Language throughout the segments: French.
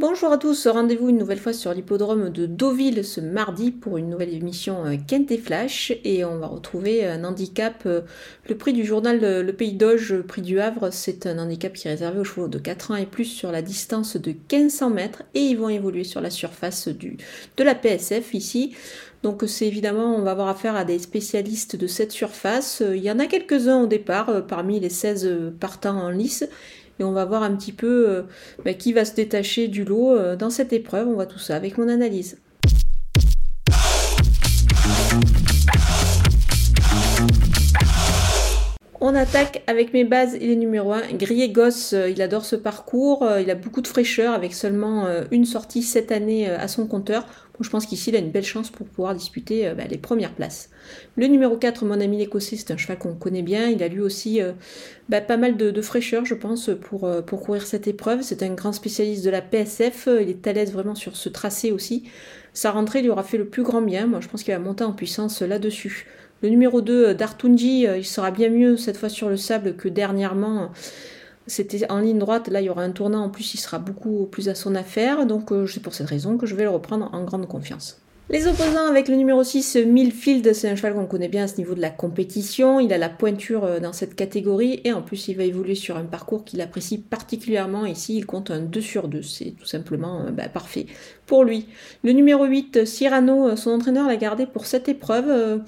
Bonjour à tous, rendez-vous une nouvelle fois sur l'hippodrome de Deauville ce mardi pour une nouvelle émission euh, Kent et Flash et on va retrouver un handicap, euh, le prix du journal Le Pays d'Auge, prix du Havre, c'est un handicap qui est réservé aux chevaux de 4 ans et plus sur la distance de 1500 mètres et ils vont évoluer sur la surface de la PSF ici. Donc c'est évidemment, on va avoir affaire à des spécialistes de cette surface. Il y en a quelques-uns au départ euh, parmi les 16 partants en lice et on va voir un petit peu euh, bah, qui va se détacher du lot euh, dans cette épreuve. On voit tout ça avec mon analyse. On attaque avec mes bases et les numéros 1. Grillé Gosse, euh, il adore ce parcours, il a beaucoup de fraîcheur avec seulement une sortie cette année à son compteur je pense qu'ici, il a une belle chance pour pouvoir disputer euh, bah, les premières places. Le numéro 4, mon ami l'écossais, c'est un cheval qu'on connaît bien. Il a lui aussi euh, bah, pas mal de, fraîcheur, je pense, pour, euh, pour courir cette épreuve. C'est un grand spécialiste de la PSF. Il est à l'aise vraiment sur ce tracé aussi. Sa rentrée lui aura fait le plus grand bien. Moi, je pense qu'il va monter en puissance là-dessus. Le numéro 2, Dartunji, il sera bien mieux cette fois sur le sable que dernièrement c'était en ligne droite, là il y aura un tournant, en plus il sera beaucoup plus à son affaire, donc euh, c'est pour cette raison que je vais le reprendre en grande confiance. Les opposants avec le numéro 6, Millfield, c'est un cheval qu'on connaît bien à ce niveau de la compétition. Il a la pointure euh, dans cette catégorie et en plus il va évoluer sur un parcours qu'il apprécie particulièrement. Ici, il compte un 2 sur 2. C'est tout simplement euh, bah, parfait pour lui. Le numéro 8, Cyrano, son entraîneur l'a gardé pour cette épreuve.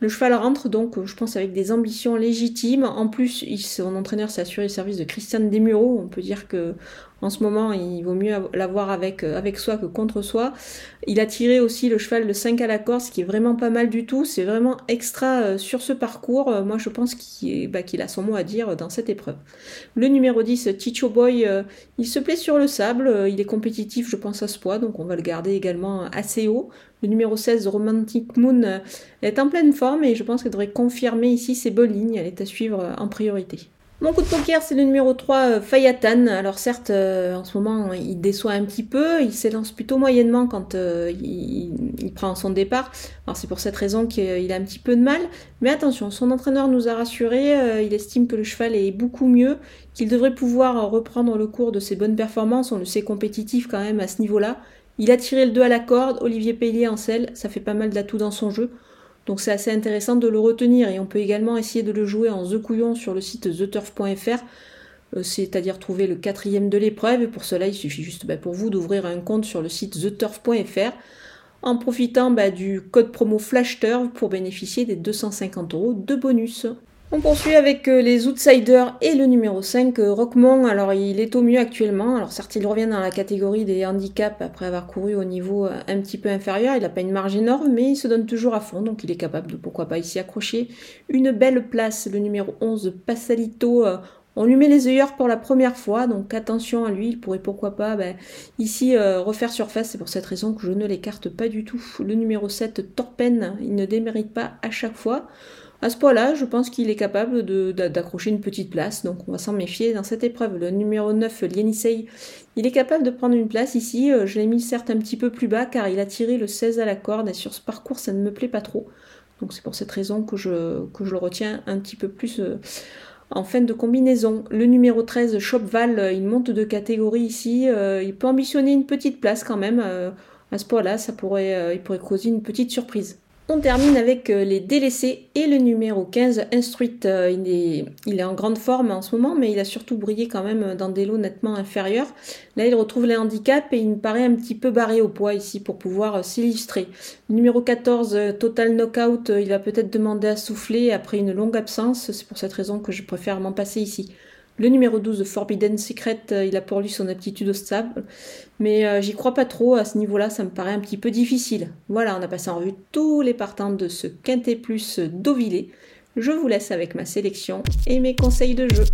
Le cheval rentre donc, je pense, avec des ambitions légitimes. En plus, son entraîneur s'est assuré le service de Christiane Desmureaux. On peut dire que en ce moment, il vaut mieux l'avoir avec, euh, avec soi que contre soi. Il a tiré aussi le cheval de 5 à la Corse, qui est vraiment pas mal du tout. C'est vraiment extra euh, sur ce parcours. Euh, moi, je pense bah, qu'il a son mot à dire dans cette épreuve. Le numéro 10, Ticho Boy, il se plaît sur le sable. Il est compétitif, je pense, à ce poids, donc on va le garder également assez haut. Le numéro 16, Romantic Moon, est en pleine forme et je pense qu'elle devrait confirmer ici ses bonnes lignes. Elle est à suivre en priorité. Mon coup de poker, c'est le numéro 3, euh, Fayatan. Alors certes, euh, en ce moment, il déçoit un petit peu, il s'élance plutôt moyennement quand euh, il, prend son départ. Alors c'est pour cette raison qu'il a un petit peu de mal. Mais attention, son entraîneur nous a rassuré, il estime que le cheval est beaucoup mieux, qu'il devrait pouvoir reprendre le cours de ses bonnes performances. On le sait compétitif quand même à ce niveau-là. Il a tiré le 2 à la corde, Olivier Pellier en selle, ça fait pas mal d'atouts dans son jeu. Donc c'est assez intéressant de le retenir et on peut également essayer de le jouer en The Couillon sur le site theturf.fr, euh, c'est-à-dire trouver le quatrième de l'épreuve. Et pour cela, il suffit juste bah, pour vous d'ouvrir un compte sur le site theturf.fr en profitant bah, du code promo FlashTurf pour bénéficier des 250 euros de bonus. On poursuit avec euh, les Outsiders et le numéro 5, euh, Rockmont. Alors il est au mieux actuellement. Alors certes il revient dans la catégorie des handicaps après avoir couru au niveau euh, un petit peu inférieur. Il n'a pas une marge énorme mais il se donne toujours à fond. Donc il est capable de pourquoi pas ici accrocher une belle place. Le numéro 11, Passalito. On lui met les œillères pour la première fois, donc attention à lui, il pourrait pourquoi pas ben, ici refaire surface, c'est pour cette raison que je ne l'écarte pas du tout. Le numéro 7, Torpen, il ne démérite pas à chaque fois. À ce point-là, je pense qu'il est capable d'accrocher une petite place, donc on va s'en méfier dans cette épreuve. Le numéro 9, Lienisei, il est capable de prendre une place ici. Euh, je l'ai mis certes un petit peu plus bas car il a tiré le 16 à la corde et sur ce parcours ça ne me plaît pas trop. Donc c'est pour cette raison que je, le retiens un petit peu plus euh, en fin de combinaison. Le numéro 13, Shopval, euh, il monte de catégorie ici. il peut ambitionner une petite place quand même. à ce point-là, ça il pourrait causer une petite surprise. On termine avec euh, les délaissés et le numéro 15, Instruit. Euh, il est, il est en grande forme en ce moment, mais il a surtout brillé quand même dans des lots nettement inférieurs. Là, il retrouve les handicaps et il me paraît un petit peu barré au poids ici pour pouvoir euh, s'illustrer. Numéro 14, Total Knockout, il va peut-être demander à souffler après une longue absence. C'est pour cette raison que je préfère m'en passer ici. Le numéro 12, Forbidden Secret, euh, il a pour lui son aptitude au stable. Mais euh, j'y crois pas trop, à ce niveau-là, ça me paraît un petit peu difficile. Voilà, on a passé en revue tous les partants de ce Quintet Plus d'Ovillé. Je vous laisse avec ma sélection et mes conseils de jeu.